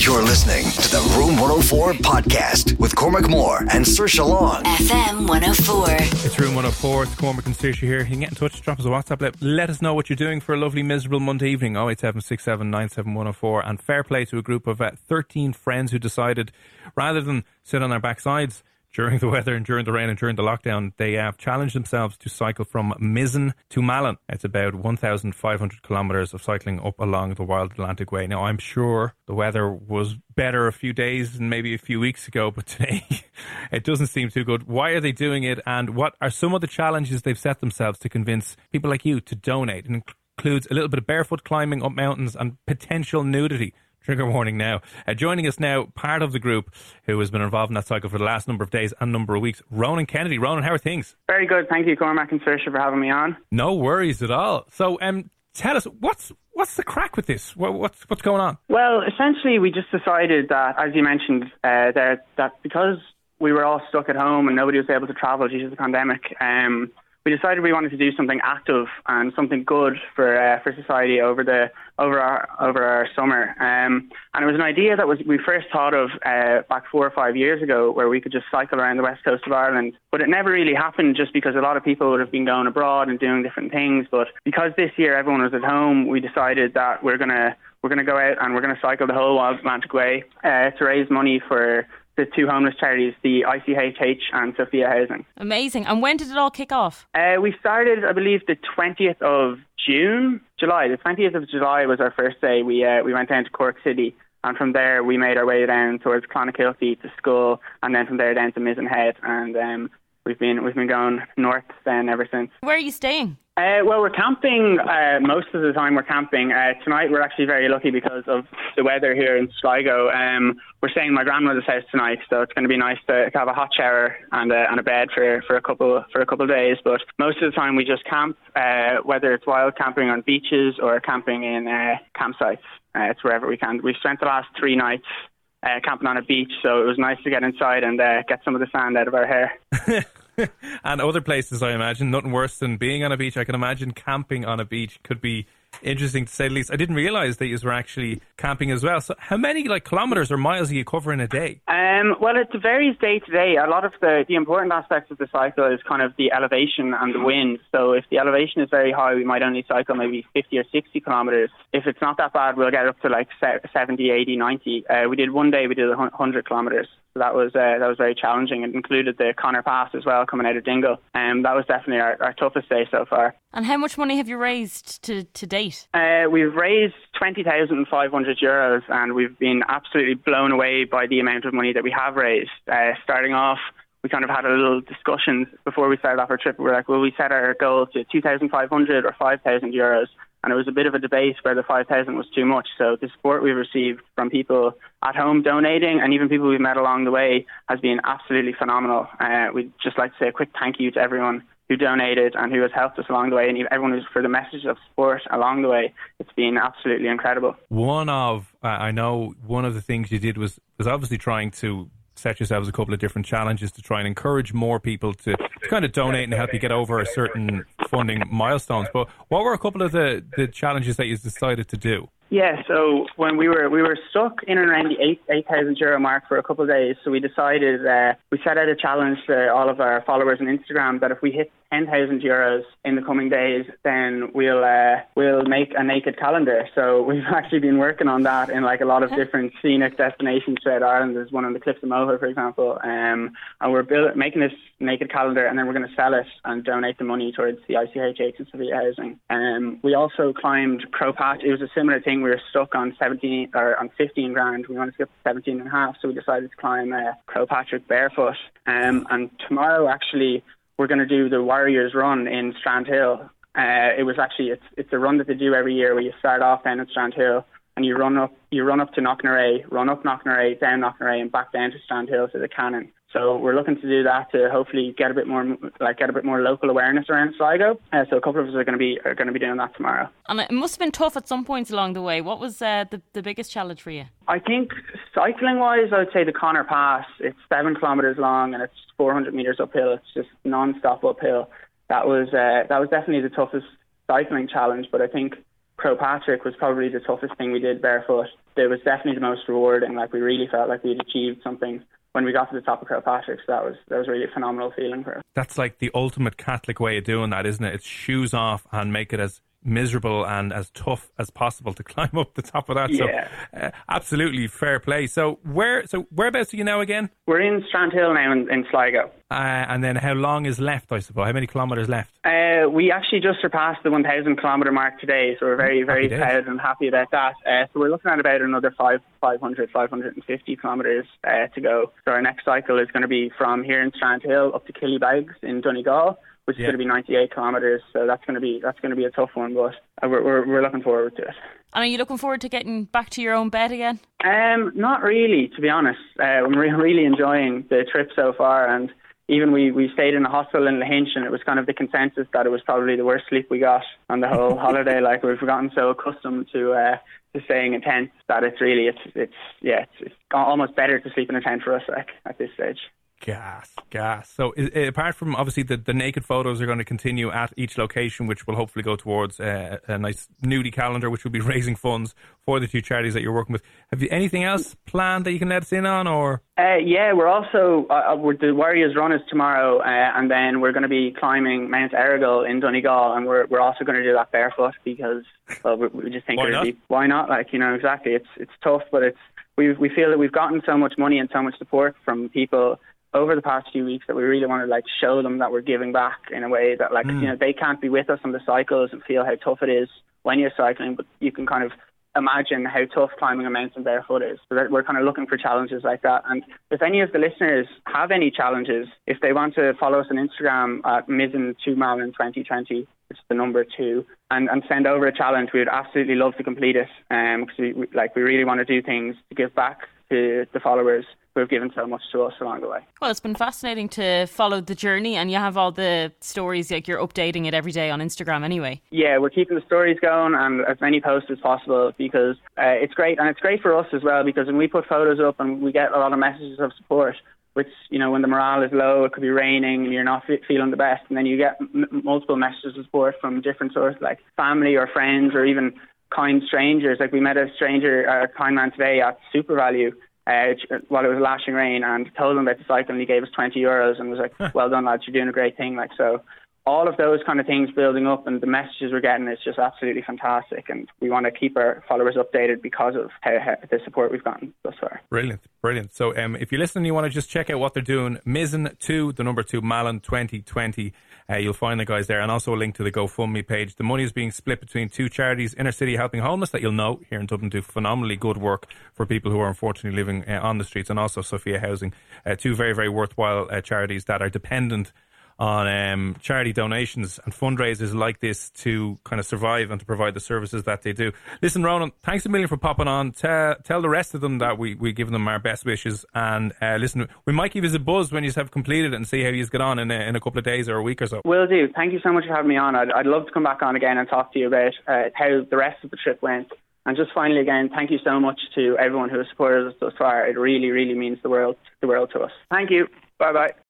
You're listening to the Room 104 podcast with Cormac Moore and Saoirse Long. FM 104. It's Room 104. It's Cormac and Saoirse here. You can get in touch, drop us a WhatsApp. Let, let us know what you're doing for a lovely, miserable Monday evening. 08767 And fair play to a group of uh, 13 friends who decided rather than sit on their backsides during the weather and during the rain and during the lockdown, they have challenged themselves to cycle from Mizen to Malin. It's about 1,500 kilometres of cycling up along the Wild Atlantic Way. Now, I'm sure the weather was better a few days and maybe a few weeks ago, but today it doesn't seem too good. Why are they doing it? And what are some of the challenges they've set themselves to convince people like you to donate? It includes a little bit of barefoot climbing up mountains and potential nudity. Trigger warning now. Uh, joining us now, part of the group who has been involved in that cycle for the last number of days and number of weeks, Ronan Kennedy. Ronan, how are things? Very good. Thank you, Cormac and Saoirse, for having me on. No worries at all. So, um, tell us, what's what's the crack with this? What, what's what's going on? Well, essentially, we just decided that, as you mentioned, uh, there, that because we were all stuck at home and nobody was able to travel due to the pandemic, um, we decided we wanted to do something active and something good for uh, for society over the over our over our summer. Um, and it was an idea that was we first thought of uh, back four or five years ago, where we could just cycle around the west coast of Ireland. But it never really happened, just because a lot of people would have been going abroad and doing different things. But because this year everyone was at home, we decided that we're gonna we're gonna go out and we're gonna cycle the whole Wild Atlantic Way uh, to raise money for the two homeless charities, the ICHH and Sophia Housing. Amazing. And when did it all kick off? Uh, we started, I believe, the 20th of June, July. The 20th of July was our first day. We uh, we went down to Cork City. And from there, we made our way down towards Clonakilty to Schull, and then from there down to Mizen Head. And um, we've been we've been going north then ever since. Where are you staying? Uh, well, we're camping uh, most of the time. We're camping uh, tonight. We're actually very lucky because of the weather here in Sligo. Um, we're staying in my grandmother's house tonight, so it's going to be nice to, to have a hot shower and a, and a bed for, for a couple for a couple of days. But most of the time, we just camp, uh, whether it's wild camping on beaches or camping in uh, campsites. Uh, it's wherever we can. We've spent the last three nights uh, camping on a beach, so it was nice to get inside and uh, get some of the sand out of our hair. and other places, I imagine, nothing worse than being on a beach. I can imagine camping on a beach could be interesting to say the least. I didn't realize that you were actually camping as well. So, how many like kilometers or miles are you covering a day? Um, well, it varies day to day. A lot of the the important aspects of the cycle is kind of the elevation and the wind. So, if the elevation is very high, we might only cycle maybe 50 or 60 kilometers. If it's not that bad, we'll get up to like 70, 80, 90. Uh, we did one day, we did 100 kilometers. So that was uh, that was very challenging. It included the Conor Pass as well, coming out of Dingle, and um, that was definitely our, our toughest day so far. And how much money have you raised to, to date? Uh, we've raised 20,500 euros and we've been absolutely blown away by the amount of money that we have raised. Uh, starting off, we kind of had a little discussion before we started off our trip. We were like, will we set our goal to 2,500 or 5,000 euros? And it was a bit of a debate where the 5,000 was too much. So the support we've received from people at home donating and even people we've met along the way has been absolutely phenomenal. Uh, we'd just like to say a quick thank you to everyone who donated and who has helped us along the way, and everyone who's for the message of support along the way. It's been absolutely incredible. One of, uh, I know, one of the things you did was was obviously trying to set yourselves a couple of different challenges to try and encourage more people to, to kind of donate and help you get over a certain funding milestones. But what were a couple of the, the challenges that you decided to do? Yeah, so when we were we were stuck in and around the eight eight thousand euro mark for a couple of days, so we decided uh, we set out a challenge to all of our followers on Instagram that if we hit 10,000 euros in the coming days, then we'll uh, we'll make a naked calendar. So we've actually been working on that in like a lot of different scenic destinations throughout Ireland. There's one on the Cliffs of Moher, for example, um, and we're build, making this naked calendar, and then we're going to sell it and donate the money towards the ICHH and Sophia Housing. Um, we also climbed Croagh Patrick. It was a similar thing. We were stuck on 17 or on 15 grand. We wanted to get to 17 and a half, so we decided to climb uh, Croagh Patrick barefoot. Um, and tomorrow, actually, we're going to do the Warriors Run in Strandhill. Uh, it was actually it's it's a run that they do every year where you start off down at Strandhill and you run up you run up to Knocknarea, run up Knocknarea, down Knocknarea, and back down to Strandhill to the Cannon. So we're looking to do that to hopefully get a bit more like get a bit more local awareness around Sligo. Uh, so a couple of us are going to be are going to be doing that tomorrow. And it must have been tough at some points along the way. What was uh, the the biggest challenge for you? I think cycling wise, I would say the Conor Pass. It's seven kilometres long and it's 400 metres uphill. It's just non-stop uphill. That was uh, that was definitely the toughest cycling challenge. But I think Croagh Patrick was probably the toughest thing we did barefoot. It was definitely the most rewarding. Like we really felt like we'd achieved something when we got to the top of Croagh Patrick. So that was that was really a phenomenal feeling for us. That's like the ultimate Catholic way of doing that, isn't it? It's shoes off and make it as miserable and as tough as possible to climb up the top of that. Yeah. So, uh, absolutely fair play. So, where, so whereabouts are you now again? We're in Strandhill now in, in Sligo. Uh, and then how long is left, I suppose? How many kilometres left? Uh, we actually just surpassed the 1,000 kilometre mark today, so we're very, very Happy proud and happy about that. Uh, so we're looking at about another five, 500, 550 kilometres uh, to go. So our next cycle is going to be from here in Strandhill up to Killybegs in Donegal, which is Yeah. going to be 98 kilometres. So that's going to be that's going to be a tough one, but uh, we're, we're we're looking forward to it. And are you looking forward to getting back to your own bed again? Um, not really, to be honest. Uh, I'm re- really enjoying the trip so far, and even we, we stayed in a hostel in Lahinch, and it was kind of the consensus that it was probably the worst sleep we got on the whole holiday. Like we've gotten so accustomed to uh, to staying in tents that it's really it's it's yeah it's, it's almost better to sleep in a tent for us like at this stage. Gas, gas. So, i i- apart from obviously the, the naked photos are going to continue at each location, which will hopefully go towards uh, a nice nudie calendar, which will be raising funds for the two charities that you're working with. Have you anything else planned that you can let us in on, or Uh, yeah, we're also uh, uh, we're, the Warriors Run is tomorrow, uh, and then we're going to be climbing Mount Errigal in Donegal, and we're we're also going to do that barefoot because well, we, we just think Why not? be why not? Like you know, exactly. It's it's tough, but it's we we feel that we've gotten so much money and so much support from people over the past few weeks that we really want to like show them that we're giving back in a way that like you know they can't be with us on the cycles and feel how tough it is when you're cycling, but you can kind of imagine how tough climbing a mountain barefoot is. So that we're kind of looking for challenges like that. And if any of the listeners have any challenges, if they want to follow us on Instagram at Mizen2Malin 2020, which is the number two, and, and send over a challenge, we would absolutely love to complete it. Um, because we, we like we really want to do things to give back to the followers who have given so much to us along the way. Well, it's been fascinating to follow the journey, and you have all the stories, like you're updating it every day on Instagram anyway. yeah, we're keeping the stories going and as many posts as possible because uh, it's great and it's great for us as well because when we put photos up and we get a lot of messages of support, which you know when the morale is low, it could be raining and you're not fe- feeling the best, and then you get m- multiple messages of support from different sources like family or friends or even kind strangers. Like we met a stranger, a kind man today at SuperValu. Uh, while it was lashing rain, and told him about the cycle, and he gave us 20 euros, and was like, "Well done, lads, you're doing a great thing." Like so, all of those kind of things building up and the messages we're getting is just absolutely fantastic and we want to keep our followers updated because of how, how the support we've gotten thus far. Brilliant, brilliant. So, um, if you're listening, you want to just check out what they're doing. Mizen two, the number two, Malin 2020. Uh, you'll find the guys there, and also a link to the GoFundMe page. The money is being split between two charities: Inner City Helping Homeless, that you'll know here in Dublin, do phenomenally good work for people who are unfortunately living uh, on the streets, and also Sophia Housing, uh, two very, very worthwhile uh, charities that are dependent on um, charity donations and fundraisers like this to kind of survive and to provide the services that they do. Listen, Ronan, thanks a million for popping on. Tell, tell the rest of them that we, we give them our best wishes. And uh, listen, we might give you a buzz when you have completed it and see how you get on in a, in a couple of days or a week or so. Will do. Thank you so much for having me on. I'd, I'd love to come back on again and talk to you about uh, how the rest of the trip went. And just finally, again, thank you so much to everyone who has supported us thus far. It really, really means the world, the world to us. Thank you. Bye bye.